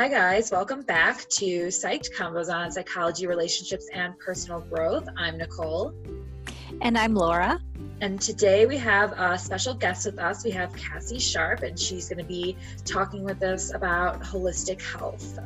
Hi, guys. Welcome back to Psyched Combos on Psychology, Relationships, and Personal Growth. I'm Nicole. And I'm Laura. And today we have a special guest with us. We have Cassie Sharp, and she's going to be talking with us about holistic health.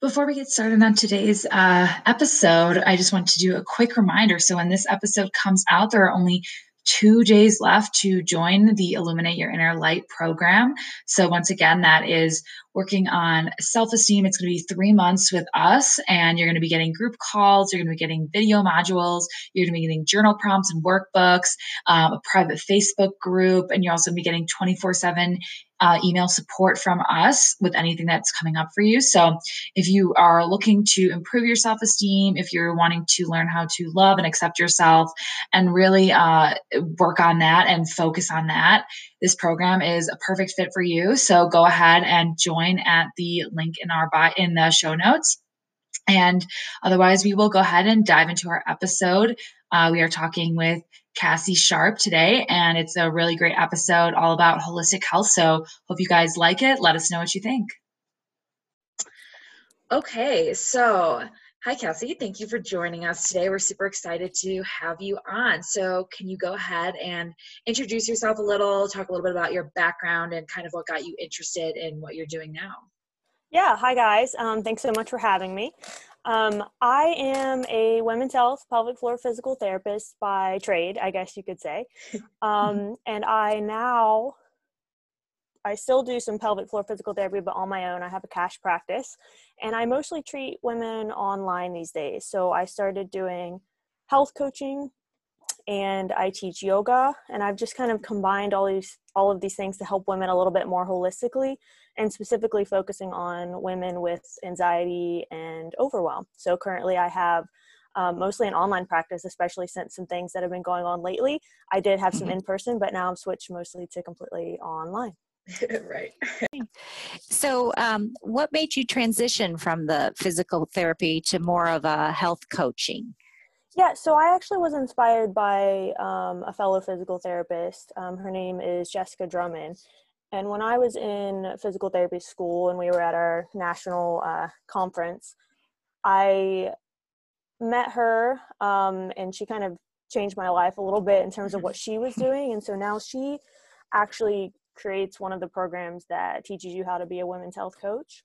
Before we get started on today's uh, episode, I just want to do a quick reminder. So, when this episode comes out, there are only two days left to join the Illuminate Your Inner Light program. So, once again, that is working on self esteem. It's going to be three months with us, and you're going to be getting group calls, you're going to be getting video modules, you're going to be getting journal prompts and workbooks, um, a private Facebook group, and you're also going to be getting 24 7 uh, email support from us with anything that's coming up for you. So, if you are looking to improve your self esteem, if you're wanting to learn how to love and accept yourself and really uh, work on that and focus on that, this program is a perfect fit for you. So, go ahead and join at the link in our bio in the show notes. And otherwise, we will go ahead and dive into our episode. Uh, we are talking with Cassie Sharp today, and it's a really great episode all about holistic health. So, hope you guys like it. Let us know what you think. Okay, so hi, Kelsey. Thank you for joining us today. We're super excited to have you on. So, can you go ahead and introduce yourself a little, talk a little bit about your background and kind of what got you interested in what you're doing now? Yeah, hi guys. Um, thanks so much for having me. Um, I am a women's health pelvic floor physical therapist by trade, I guess you could say. Um, and I now, I still do some pelvic floor physical therapy, but on my own. I have a cash practice. And I mostly treat women online these days. So I started doing health coaching and I teach yoga and I've just kind of combined all these all of these things to help women a little bit more holistically and specifically focusing on women with anxiety and overwhelm. So currently I have um, mostly an online practice, especially since some things that have been going on lately. I did have some mm-hmm. in person, but now I'm switched mostly to completely online. right. so, um, what made you transition from the physical therapy to more of a health coaching? Yeah, so I actually was inspired by um, a fellow physical therapist. Um, her name is Jessica Drummond. And when I was in physical therapy school and we were at our national uh, conference, I met her um, and she kind of changed my life a little bit in terms of what she was doing. And so now she actually creates one of the programs that teaches you how to be a women's health coach.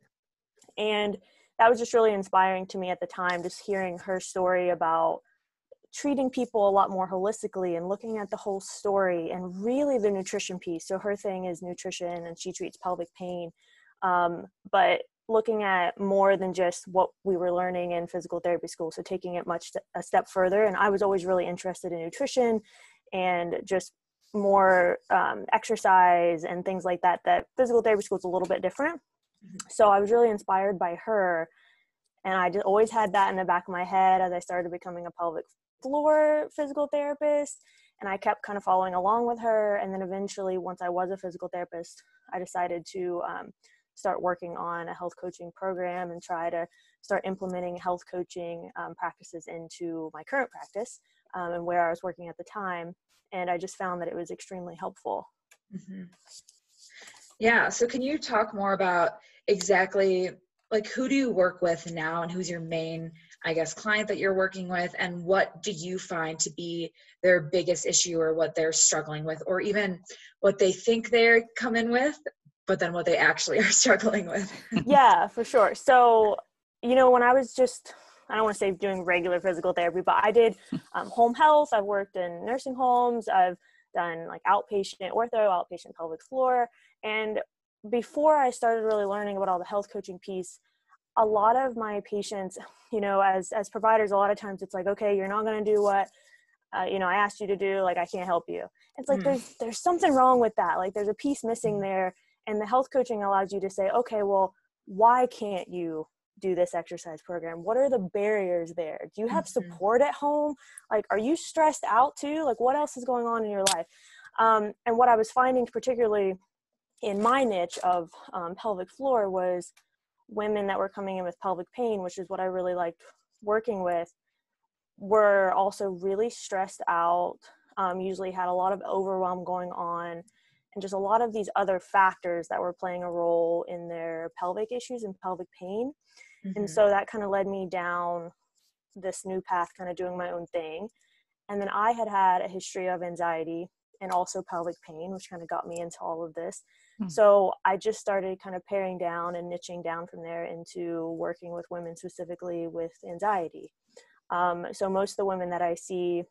And that was just really inspiring to me at the time, just hearing her story about treating people a lot more holistically and looking at the whole story and really the nutrition piece. So her thing is nutrition and she treats pelvic pain. Um, but looking at more than just what we were learning in physical therapy school. So taking it much a step further. And I was always really interested in nutrition and just more um, exercise and things like that, that physical therapy school is a little bit different. Mm-hmm. So I was really inspired by her and I just always had that in the back of my head as I started becoming a pelvic floor physical therapist and I kept kind of following along with her. And then eventually, once I was a physical therapist, I decided to um, start working on a health coaching program and try to start implementing health coaching um, practices into my current practice um, and where I was working at the time. And I just found that it was extremely helpful. Mm-hmm. Yeah. So, can you talk more about exactly like who do you work with now and who's your main I guess, client that you're working with, and what do you find to be their biggest issue or what they're struggling with, or even what they think they're coming with, but then what they actually are struggling with? yeah, for sure. So, you know, when I was just I don't want to say doing regular physical therapy, but I did um, home health. I've worked in nursing homes. I've done like outpatient ortho, outpatient pelvic floor. And before I started really learning about all the health coaching piece, a lot of my patients you know as as providers a lot of times it's like okay you're not going to do what uh, you know i asked you to do like i can't help you it's like mm. there's there's something wrong with that like there's a piece missing mm. there and the health coaching allows you to say okay well why can't you do this exercise program? What are the barriers there? Do you have mm-hmm. support at home? Like are you stressed out too? Like what else is going on in your life? Um, and what i was finding particularly in my niche of um, pelvic floor was women that were coming in with pelvic pain, which is what I really liked working with, were also really stressed out, um, usually had a lot of overwhelm going on, and just a lot of these other factors that were playing a role in their pelvic issues and pelvic pain. Mm-hmm. And so that kind of led me down this new path, kind of doing my own thing. And then I had had a history of anxiety and also pelvic pain, which kind of got me into all of this. Mm-hmm. So I just started kind of paring down and niching down from there into working with women specifically with anxiety. Um, so most of the women that I see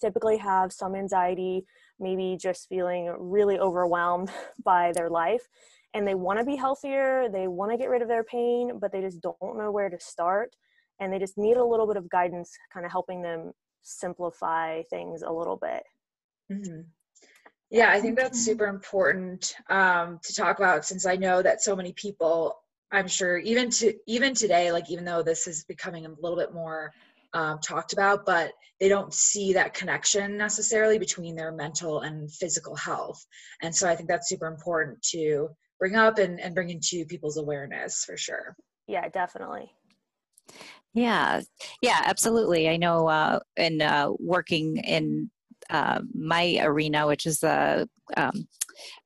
typically have some anxiety, maybe just feeling really overwhelmed by their life. And they want to be healthier, they want to get rid of their pain, but they just don't know where to start. And they just need a little bit of guidance, kind of helping them simplify things a little bit. Mm-hmm. Yeah, I think that's super important um, to talk about since I know that so many people, I'm sure, even to even today, like even though this is becoming a little bit more um, talked about, but they don't see that connection necessarily between their mental and physical health. And so I think that's super important to bring up and, and bring into people's awareness for sure. Yeah, definitely. Yeah, yeah, absolutely. I know uh, in uh, working in uh, my arena, which is a um,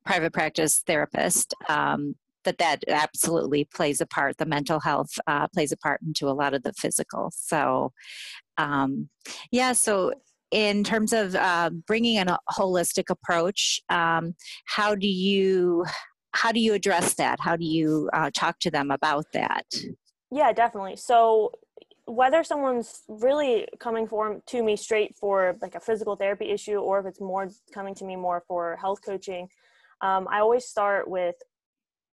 private practice therapist, um, that that absolutely plays a part. The mental health uh, plays a part into a lot of the physical. So, um, yeah. So, in terms of uh, bringing in a holistic approach, um, how do you how do you address that? How do you uh, talk to them about that? Yeah, definitely. So whether someone's really coming for to me straight for like a physical therapy issue or if it's more coming to me more for health coaching um, i always start with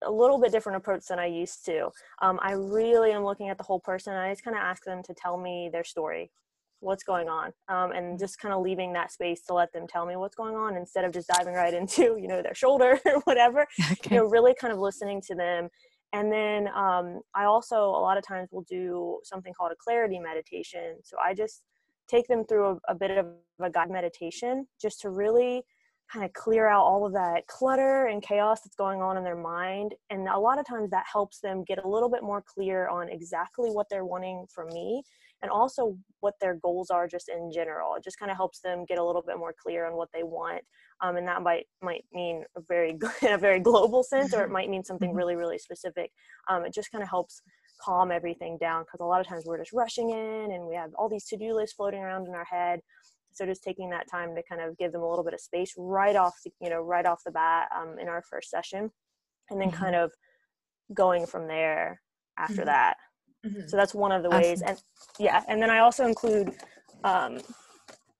a little bit different approach than I used to. Um, I really am looking at the whole person. I just kind of ask them to tell me their story, what's going on, um, and just kind of leaving that space to let them tell me what's going on instead of just diving right into you know their shoulder or whatever. Okay. You know, really kind of listening to them. And then um, I also a lot of times will do something called a clarity meditation. So I just take them through a, a bit of a guided meditation just to really kind of clear out all of that clutter and chaos that's going on in their mind. And a lot of times that helps them get a little bit more clear on exactly what they're wanting from me and also what their goals are just in general. It just kind of helps them get a little bit more clear on what they want. Um, and that might might mean a very in a very global sense, or it might mean something mm-hmm. really really specific. Um, it just kind of helps calm everything down because a lot of times we're just rushing in and we have all these to-do lists floating around in our head so just taking that time to kind of give them a little bit of space right off the, you know right off the bat um, in our first session and then mm-hmm. kind of going from there after mm-hmm. that mm-hmm. so that's one of the ways and yeah and then i also include um,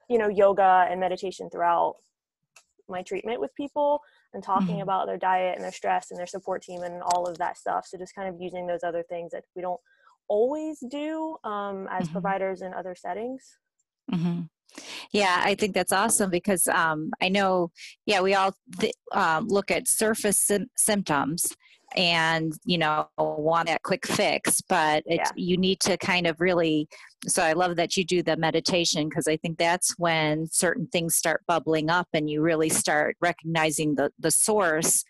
you know yoga and meditation throughout my treatment with people and talking mm-hmm. about their diet and their stress and their support team and all of that stuff so just kind of using those other things that we don't always do um, as mm-hmm. providers in other settings mm-hmm. Yeah, I think that's awesome because um, I know, yeah, we all th- um, look at surface sim- symptoms and you know want that quick fix but it, yeah. you need to kind of really so i love that you do the meditation because i think that's when certain things start bubbling up and you really start recognizing the the source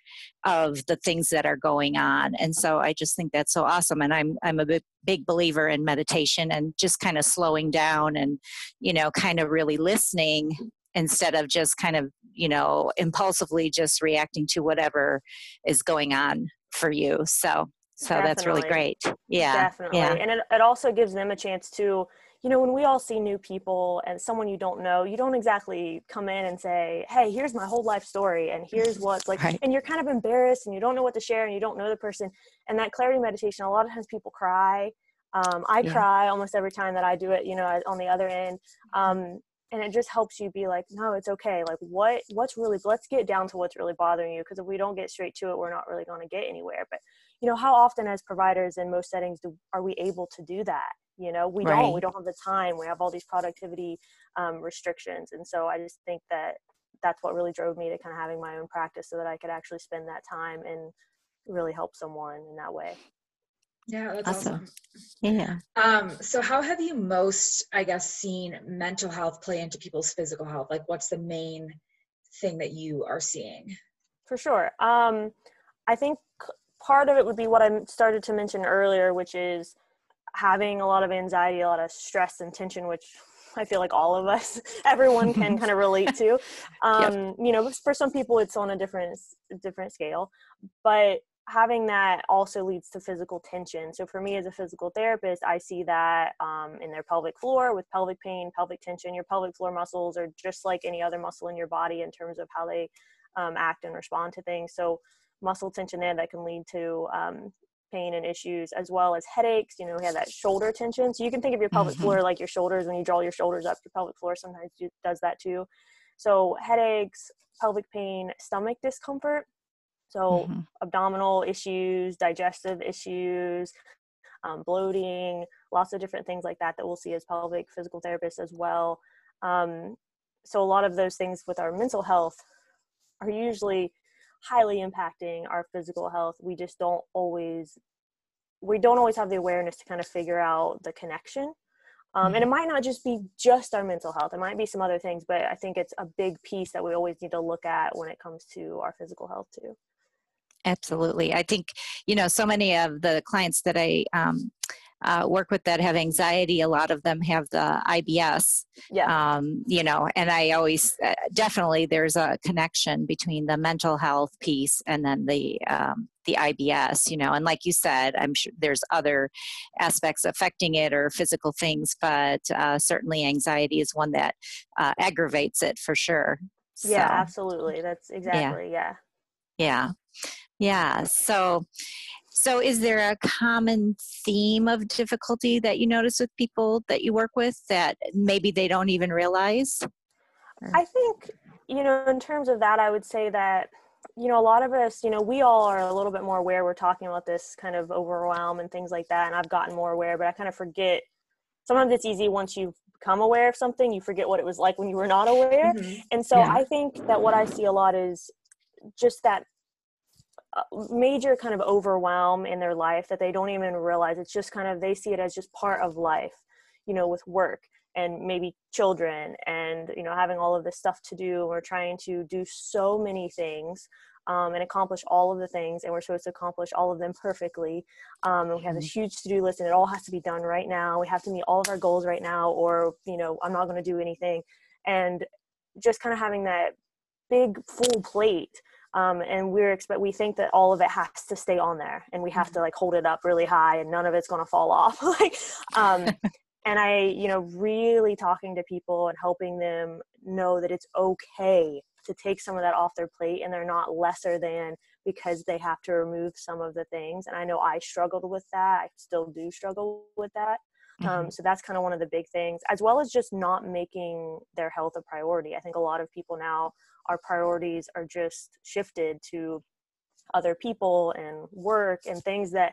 of the things that are going on and so i just think that's so awesome and i'm i'm a big, big believer in meditation and just kind of slowing down and you know kind of really listening instead of just kind of you know impulsively just reacting to whatever is going on for you so so definitely. that's really great yeah definitely yeah. and it, it also gives them a chance to you know when we all see new people and someone you don't know you don't exactly come in and say hey here's my whole life story and here's what's like right. and you're kind of embarrassed and you don't know what to share and you don't know the person and that clarity meditation a lot of times people cry um, i yeah. cry almost every time that i do it you know on the other end um, and it just helps you be like no it's okay like what what's really let's get down to what's really bothering you because if we don't get straight to it we're not really going to get anywhere. But you know how often as providers in most settings do, are we able to do that? You know we right. don't we don't have the time we have all these productivity um, restrictions and so i just think that that's what really drove me to kind of having my own practice so that i could actually spend that time and really help someone in that way yeah, that's awesome. awesome. Yeah. Um, so how have you most, I guess, seen mental health play into people's physical health? Like what's the main thing that you are seeing? For sure. Um, I think part of it would be what I started to mention earlier, which is having a lot of anxiety, a lot of stress and tension, which I feel like all of us, everyone can kind of relate to. Um, yep. You know, for some people, it's on a different different scale, but having that also leads to physical tension. So for me as a physical therapist, I see that um, in their pelvic floor with pelvic pain, pelvic tension. Your pelvic floor muscles are just like any other muscle in your body in terms of how they um, act and respond to things. So muscle tension there that can lead to um, pain and issues as well as headaches. You know, we have that shoulder tension. So you can think of your pelvic mm-hmm. floor like your shoulders. When you draw your shoulders up, your pelvic floor sometimes does that too. So headaches, pelvic pain, stomach discomfort so, mm-hmm. abdominal issues, digestive issues, um, bloating, lots of different things like that that we'll see as pelvic physical therapists as well. Um, so, a lot of those things with our mental health are usually highly impacting our physical health. We just don't always we don't always have the awareness to kind of figure out the connection. Um, and it mm-hmm. might not just be just our mental health. It might be some other things, but I think it's a big piece that we always need to look at when it comes to our physical health too. Absolutely. I think, you know, so many of the clients that I um, uh, work with that have anxiety, a lot of them have the IBS. Yeah. Um, you know, and I always uh, definitely there's a connection between the mental health piece and then the um, the IBS. You know, and like you said, I'm sure there's other aspects affecting it or physical things, but uh, certainly anxiety is one that uh, aggravates it for sure. Yeah, so, absolutely. That's exactly yeah. Yeah. Yeah. So, so is there a common theme of difficulty that you notice with people that you work with that maybe they don't even realize? I think, you know, in terms of that, I would say that, you know, a lot of us, you know, we all are a little bit more aware we're talking about this kind of overwhelm and things like that. And I've gotten more aware, but I kind of forget. Sometimes it's easy once you've become aware of something, you forget what it was like when you were not aware. Mm-hmm. And so yeah. I think that what I see a lot is just that major kind of overwhelm in their life that they don't even realize. It's just kind of they see it as just part of life you know with work and maybe children and you know having all of this stuff to do we're trying to do so many things um, and accomplish all of the things and we're supposed to accomplish all of them perfectly um, and we have this mm-hmm. huge to-do list and it all has to be done right now. We have to meet all of our goals right now or you know i'm not going to do anything. And just kind of having that big full plate um, and we're expect we think that all of it has to stay on there and we have to mm-hmm. like hold it up really high and none of it's going to fall off. Like um, and i you know really talking to people and helping them know that it's okay to take some of that off their plate and they're not lesser than because they have to remove some of the things. And i know i struggled with that. I still do struggle with that. Um, mm-hmm. so that's kind of one of the big things as well as just not making their health a priority. I think a lot of people now our priorities are just shifted to other people and work and things that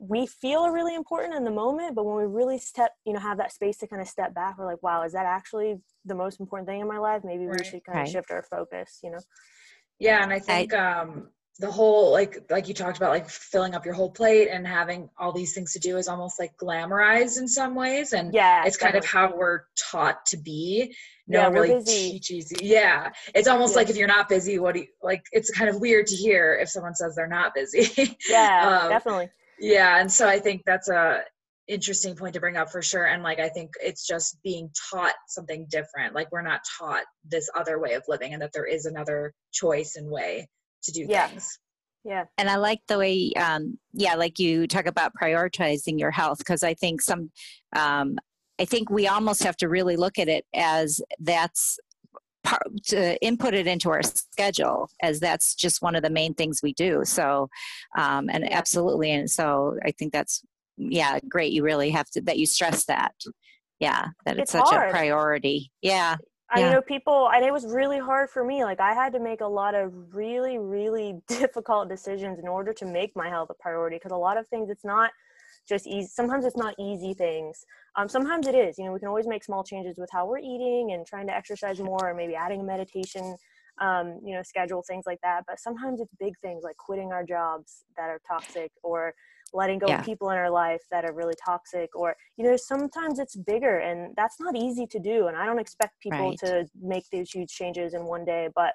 we feel are really important in the moment but when we really step you know have that space to kind of step back we're like wow is that actually the most important thing in my life? Maybe right. we should kind of shift our focus you know? Yeah and i think I, um the whole like like you talked about like filling up your whole plate and having all these things to do is almost like glamorized in some ways and yeah it's kind of how we're taught to be no yeah, really busy. cheesy yeah it's almost like if you're not busy what do you like it's kind of weird to hear if someone says they're not busy yeah um, definitely yeah and so i think that's a interesting point to bring up for sure and like i think it's just being taught something different like we're not taught this other way of living and that there is another choice and way to do yeah. things. Yeah. And I like the way, um, yeah, like you talk about prioritizing your health because I think some, um, I think we almost have to really look at it as that's part, to input it into our schedule as that's just one of the main things we do. So, um, and absolutely. And so I think that's, yeah, great. You really have to, that you stress that. Yeah. That it's, it's such hard. a priority. Yeah. I yeah. know people, and it was really hard for me. Like, I had to make a lot of really, really difficult decisions in order to make my health a priority because a lot of things, it's not just easy. Sometimes it's not easy things. Um, sometimes it is. You know, we can always make small changes with how we're eating and trying to exercise more, or maybe adding a meditation, um, you know, schedule, things like that. But sometimes it's big things like quitting our jobs that are toxic or letting go yeah. of people in our life that are really toxic or you know sometimes it's bigger and that's not easy to do and i don't expect people right. to make these huge changes in one day but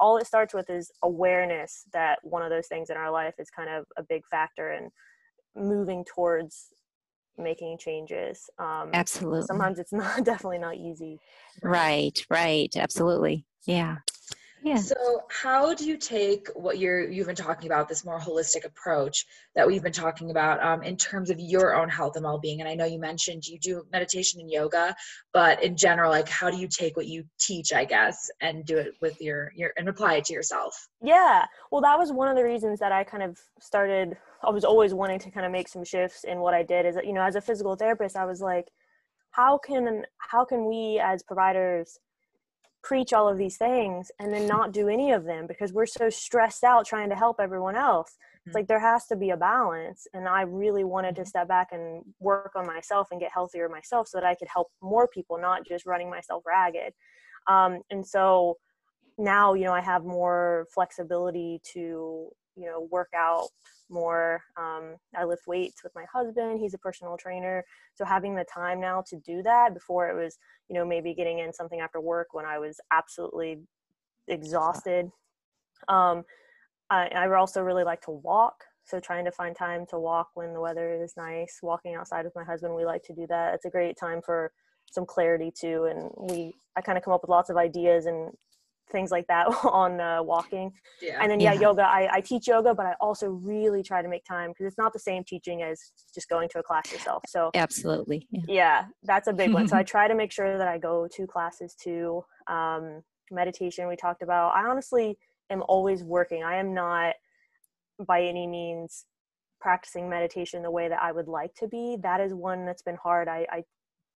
all it starts with is awareness that one of those things in our life is kind of a big factor in moving towards making changes. Um, Absolutely. Sometimes it's not definitely not easy. Right, right. Absolutely. Yeah. Yeah. So, how do you take what you're you've been talking about this more holistic approach that we've been talking about um, in terms of your own health and well-being? And I know you mentioned you do meditation and yoga, but in general, like how do you take what you teach, I guess, and do it with your your and apply it to yourself? Yeah, well, that was one of the reasons that I kind of started. I was always wanting to kind of make some shifts in what I did. Is that you know, as a physical therapist, I was like, how can how can we as providers preach all of these things and then not do any of them because we're so stressed out trying to help everyone else. It's like there has to be a balance. And I really wanted to step back and work on myself and get healthier myself so that I could help more people, not just running myself ragged. Um, and so now, you know, I have more flexibility to, you know, work out more. Um, I lift weights with my husband. He's a personal trainer. So having the time now to do that before it was, you know, maybe getting in something after work when I was absolutely exhausted. Um, I, I also really like to walk. So trying to find time to walk when the weather is nice, walking outside with my husband, we like to do that. It's a great time for some clarity too. And we, I kind of come up with lots of ideas and things like that on uh, walking. Yeah. And then yeah, yeah. yoga. I, I, teach yoga, but I also really try to make time because it's not the same teaching as just going to a class yourself. So absolutely, yeah, yeah that's a big one. So I try to make sure that I go to classes too. Um, meditation we talked about. I honestly am always working. I am not by any means practicing meditation the way that I would like to be. That is one that's been hard. I, I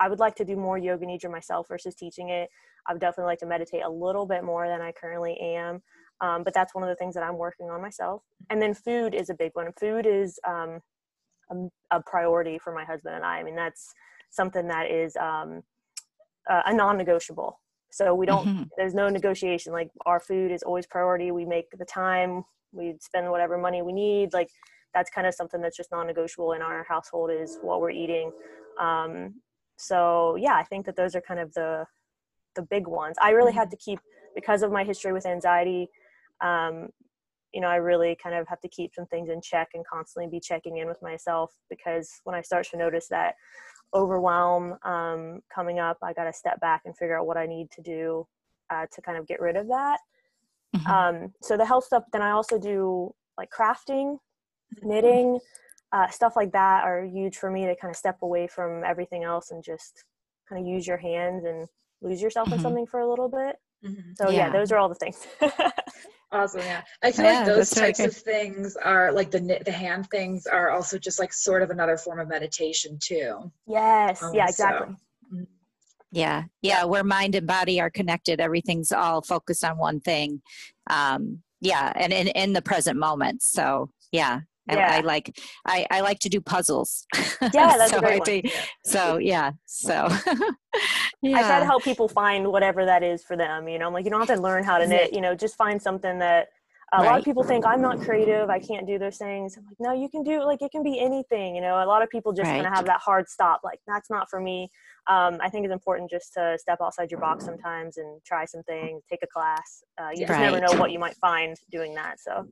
I would like to do more yoga nidra myself versus teaching it. I would definitely like to meditate a little bit more than I currently am. Um, but that's one of the things that I'm working on myself. And then food is a big one. Food is um, a, a, priority for my husband and I. I mean, that's something that is um, a, a non-negotiable. So we don't. Mm-hmm. There's no negotiation. Like our food is always priority. We make the time. We spend whatever money we need. Like that's kind of something that's just non-negotiable in our household is what we're eating. Um, so yeah i think that those are kind of the the big ones i really had mm-hmm. to keep because of my history with anxiety um, you know i really kind of have to keep some things in check and constantly be checking in with myself because when i start to notice that overwhelm um, coming up i got to step back and figure out what i need to do uh, to kind of get rid of that mm-hmm. um, so the health stuff then i also do like crafting mm-hmm. knitting uh, stuff like that are huge for me to kind of step away from everything else and just kind of use your hands and lose yourself mm-hmm. in something for a little bit. Mm-hmm. So yeah. yeah. those are all the things. awesome. Yeah. I feel yeah, like those types of things are like the the hand things are also just like sort of another form of meditation too. Yes. Um, yeah, exactly. So. Mm-hmm. Yeah. Yeah. Where mind and body are connected, everything's all focused on one thing. Um, yeah. And in, in the present moment. So yeah, I, yeah. I, like I, I like to do puzzles. Yeah, that's so great so yeah, so yeah. I try to help people find whatever that is for them. You know, I'm like, you don't have to learn how to knit. You know, just find something that a right. lot of people think I'm not creative. I can't do those things. I'm like, no, you can do like it can be anything. You know, a lot of people just right. kind of have that hard stop. Like that's not for me. Um, I think it's important just to step outside your box sometimes and try some things, take a class. Uh, you just right. never know what you might find doing that. So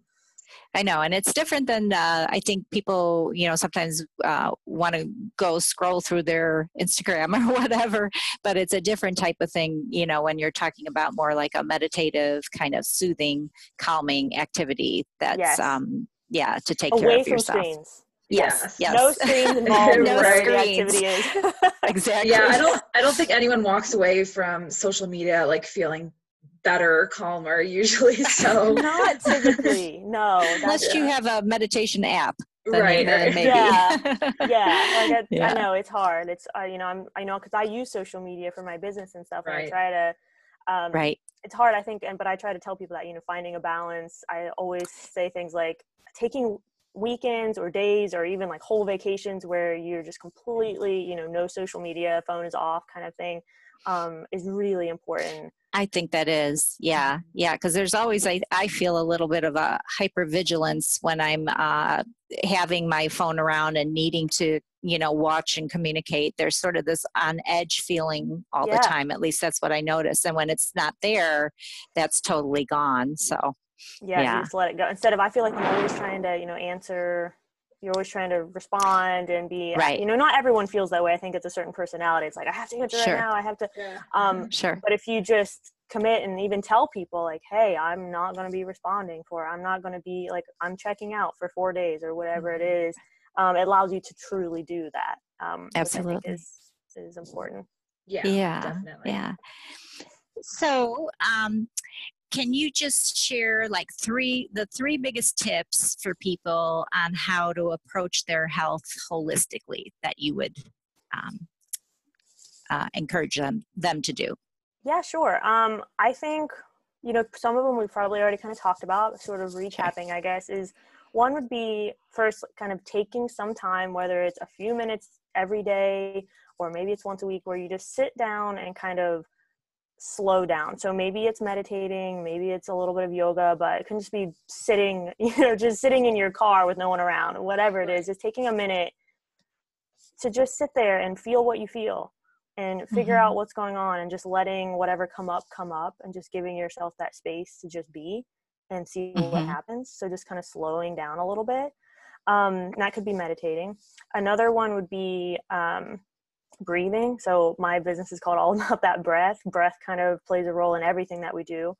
I know, and it's different than uh, I think people, you know, sometimes uh, want to go scroll through their Instagram or whatever, but it's a different type of thing, you know, when you're talking about more like a meditative kind of soothing, calming activity. That's, yes. um, yeah, to take Away care of yourself. Screens. Yes, yes. No screens involved. no right. screens. activity is. exactly. Yeah, I don't. I don't think anyone walks away from social media like feeling better, or calmer usually. So not typically, no. Unless you have a meditation app. right. Maybe. Yeah. yeah. Like I, yeah. I know it's hard. It's uh, you know I'm I know because I use social media for my business and stuff, right. and I try to. Um, right. It's hard, I think, and but I try to tell people that you know finding a balance. I always say things like taking weekends or days or even like whole vacations where you're just completely you know no social media phone is off kind of thing um, is really important I think that is, yeah, mm-hmm. yeah, because there's always I, I feel a little bit of a hypervigilance when I'm uh, having my phone around and needing to you know watch and communicate. There's sort of this on edge feeling all yeah. the time. At least that's what I notice. And when it's not there, that's totally gone. So yeah, yeah. just let it go. Instead of I feel like I'm always trying to you know answer you're always trying to respond and be right. you know not everyone feels that way i think it's a certain personality it's like i have to answer sure. right now i have to yeah. um sure but if you just commit and even tell people like hey i'm not going to be responding for i'm not going to be like i'm checking out for four days or whatever it mm-hmm. um, it allows you to truly do that um absolutely is, is important yeah yeah definitely. yeah so um can you just share like three the three biggest tips for people on how to approach their health holistically that you would um, uh, encourage them them to do yeah sure um, i think you know some of them we've probably already kind of talked about sort of recapping okay. i guess is one would be first kind of taking some time whether it's a few minutes every day or maybe it's once a week where you just sit down and kind of slow down. So maybe it's meditating, maybe it's a little bit of yoga, but it can just be sitting, you know, just sitting in your car with no one around, whatever it is, just taking a minute to just sit there and feel what you feel and figure mm-hmm. out what's going on and just letting whatever come up come up and just giving yourself that space to just be and see mm-hmm. what happens. So just kind of slowing down a little bit. Um, that could be meditating. Another one would be um, breathing. So my business is called All About That Breath. Breath kind of plays a role in everything that we do.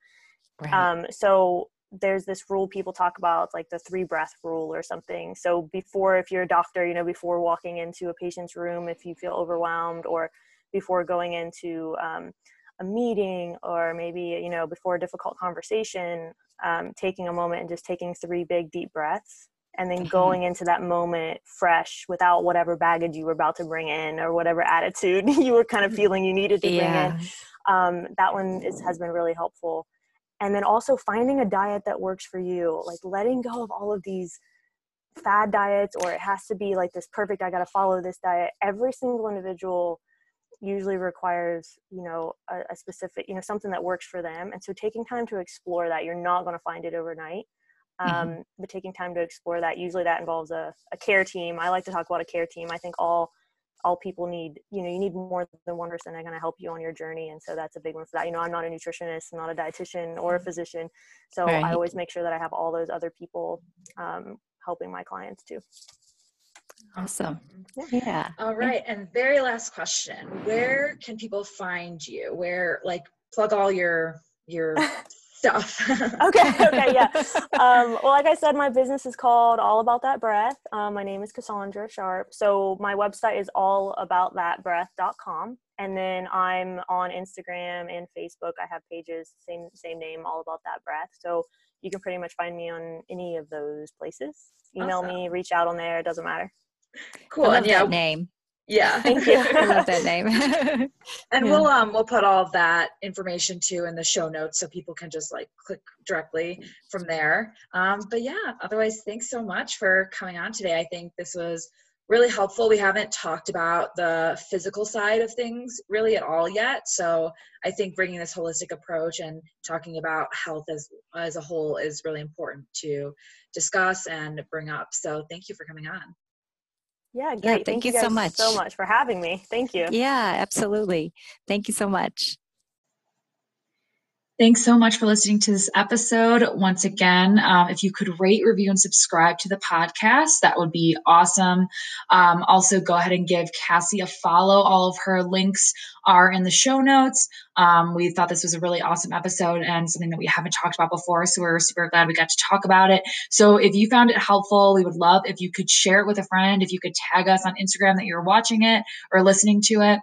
Right. Um, so there's this rule people talk about like the three breath rule or something so before if you're a doctor you know before walking into a patient's room if you feel overwhelmed or before going into um, a meeting or maybe you know before a difficult conversation um, taking a moment and just taking three big deep breaths and then mm-hmm. going into that moment fresh without whatever baggage you were about to bring in or whatever attitude you were kind of feeling you needed to yeah. bring in um, that one is, has been really helpful and then also finding a diet that works for you like letting go of all of these fad diets or it has to be like this perfect i got to follow this diet every single individual usually requires you know a, a, specific you know something that works for them and so taking time to explore that you're not going to find it overnight Mm-hmm. Um, mm-hmm. but taking time to explore that. Usually that involves a, a care team. I like to talk about a care team. I think all all people need you know you need more than one person that's going to help you on your journey and so that's a big one for that. You know i'm not a nutritionist i'm not a dietitian or a mm-hmm. physician so right. i always make sure that i have all those other people um, helping my clients too. Awesome. Yeah. yeah. All right and very last question. Where can people find you? Where like plug all your your stuff. okay, okay, yeah. Um, well, like I said, my business is called All About That Breath. Um, my name is Cassandra Sharp. So my website is allaboutthatbreath.com. And then I'm on Instagram and Facebook. I have pages, same same name, All About That Breath. So you can pretty much find me on any of those places. Email awesome. me, reach out on there. It doesn't matter. Cool. and yeah, name. Yeah. Thank you. I love that name. and yeah. we'll um we'll put all of that information too in the show notes so people can just like click directly from there. Um but yeah, otherwise thanks so much for coming on today. I think this was really helpful. We haven't talked about the physical side of things really at all yet. So I think bringing this holistic approach and talking about health as as a whole is really important to discuss and bring up. So thank you for coming on. Yeah, great. Yeah, thank, thank you, you so much. So much for having me. Thank you. Yeah, absolutely. Thank you so much. Thanks so much for listening to this episode. Once again, um, if you could rate, review, and subscribe to the podcast, that would be awesome. Um, also, go ahead and give Cassie a follow. All of her links are in the show notes. Um, we thought this was a really awesome episode and something that we haven't talked about before. So we're super glad we got to talk about it. So if you found it helpful, we would love if you could share it with a friend, if you could tag us on Instagram that you're watching it or listening to it.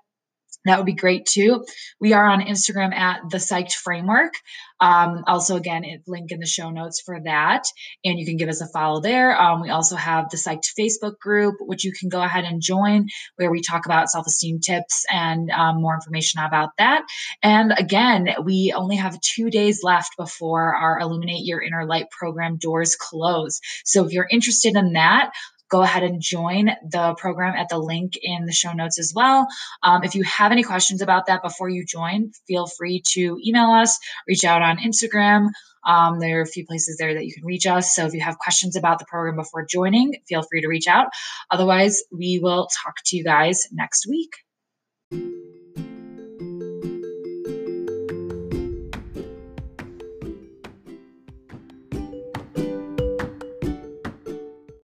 That would be great too. We are on Instagram at the Psyched Framework. Um, also, again, link in the show notes for that, and you can give us a follow there. Um, we also have the Psyched Facebook group, which you can go ahead and join, where we talk about self esteem tips and um, more information about that. And again, we only have two days left before our Illuminate Your Inner Light program doors close. So if you're interested in that, go ahead and join the program at the link in the show notes as well. Um, if you have any questions about that before you join, feel free to email us, reach out on Instagram. Um, there are a few places there that you can reach us. So if you have questions about the program before joining, feel free to reach out. Otherwise, we will talk to you guys next week.